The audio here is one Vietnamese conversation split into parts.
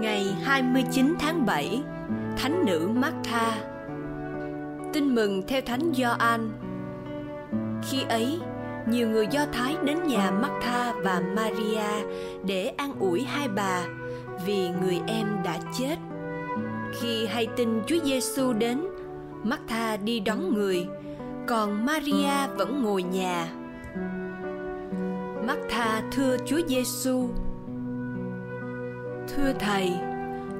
Ngày 29 tháng 7, Thánh nữ Martha. Tin mừng theo Thánh Gioan. Khi ấy, nhiều người Do Thái đến nhà Martha và Maria để an ủi hai bà vì người em đã chết. Khi hay tin Chúa Giêsu đến, Martha đi đón người, còn Maria vẫn ngồi nhà. Martha thưa Chúa Giêsu: Thưa thầy,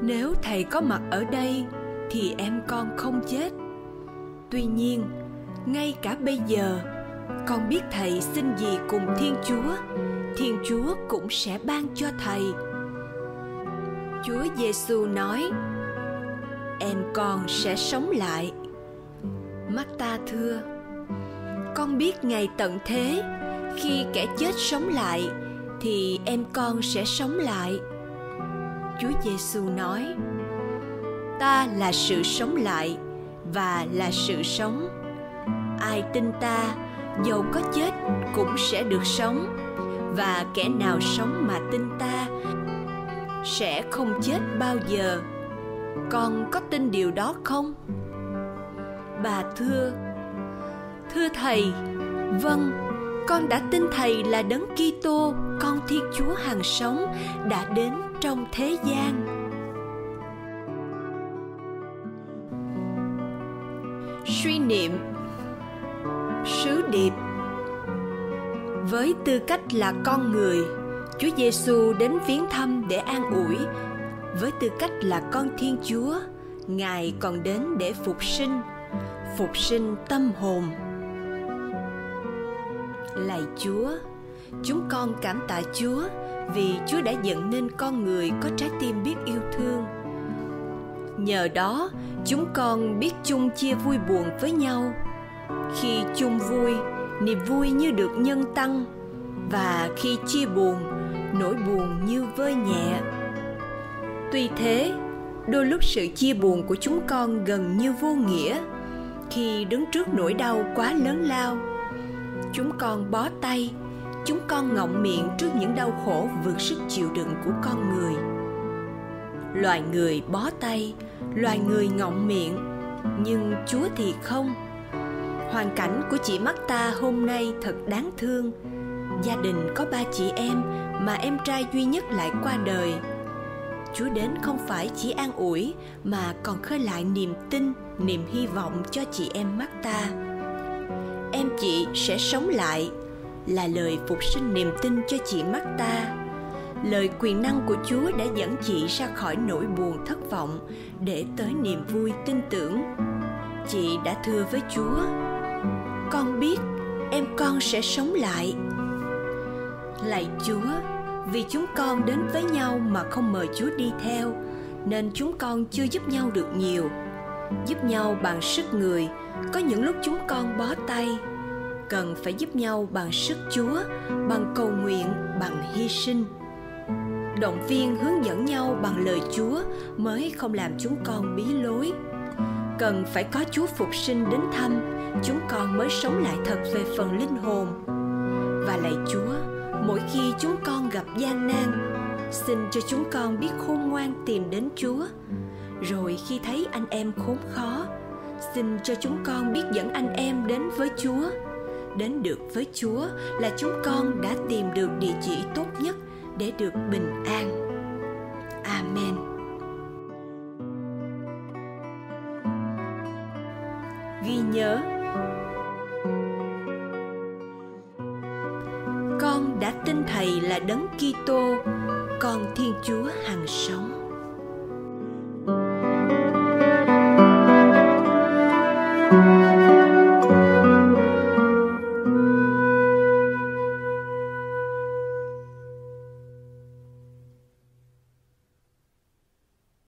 nếu thầy có mặt ở đây thì em con không chết. Tuy nhiên, ngay cả bây giờ, con biết thầy xin gì cùng Thiên Chúa, Thiên Chúa cũng sẽ ban cho thầy. Chúa Giêsu nói: Em con sẽ sống lại. Mắt ta thưa: Con biết ngày tận thế, khi kẻ chết sống lại thì em con sẽ sống lại Chúa Giêsu nói: Ta là sự sống lại và là sự sống. Ai tin ta, dầu có chết cũng sẽ được sống và kẻ nào sống mà tin ta sẽ không chết bao giờ. Con có tin điều đó không? Bà thưa: Thưa thầy, vâng, con đã tin thầy là đấng Kitô, con Thiên Chúa hàng sống đã đến trong thế gian. Suy niệm sứ điệp. Với tư cách là con người chúa giêsu đến viếng thăm để an ủi. Với tư cách là con thiên chúa ngài còn đến để phục sinh. Phục sinh tâm hồn lạy chúa chúng con cảm tạ chúa vì Chúa đã dựng nên con người có trái tim biết yêu thương. Nhờ đó, chúng con biết chung chia vui buồn với nhau. Khi chung vui, niềm vui như được nhân tăng và khi chia buồn, nỗi buồn như vơi nhẹ. Tuy thế, đôi lúc sự chia buồn của chúng con gần như vô nghĩa khi đứng trước nỗi đau quá lớn lao. Chúng con bó tay. Chúng con ngọng miệng trước những đau khổ vượt sức chịu đựng của con người. Loài người bó tay, loài người ngọng miệng, nhưng chúa thì không. Hoàn cảnh của chị mắt ta hôm nay thật đáng thương. Gia đình có ba chị em mà em trai duy nhất lại qua đời. Chúa đến không phải chỉ an ủi mà còn khơi lại niềm tin, niềm hy vọng cho chị em mắt ta em chị sẽ sống lại là lời phục sinh niềm tin cho chị mắt ta lời quyền năng của chúa đã dẫn chị ra khỏi nỗi buồn thất vọng để tới niềm vui tin tưởng. Chị đã thưa với chúa, con biết em con sẽ sống lại. Lạy chúa, vì chúng con đến với nhau mà không mời chúa đi theo, nên chúng con chưa giúp nhau được nhiều giúp nhau bằng sức người có những lúc chúng con bó tay cần phải giúp nhau bằng sức Chúa, bằng cầu nguyện, bằng hy sinh. Động viên hướng dẫn nhau bằng lời Chúa mới không làm chúng con bí lối. Cần phải có Chúa phục sinh đến thăm, chúng con mới sống lại thật về phần linh hồn. Và lạy Chúa, mỗi khi chúng con gặp gian nan, xin cho chúng con biết khôn ngoan tìm đến Chúa. Rồi khi thấy anh em khốn khó, xin cho chúng con biết dẫn anh em đến với Chúa đến được với Chúa là chúng con đã tìm được địa chỉ tốt nhất để được bình an. Amen. Ghi nhớ Con đã tin Thầy là Đấng Kitô, con Thiên Chúa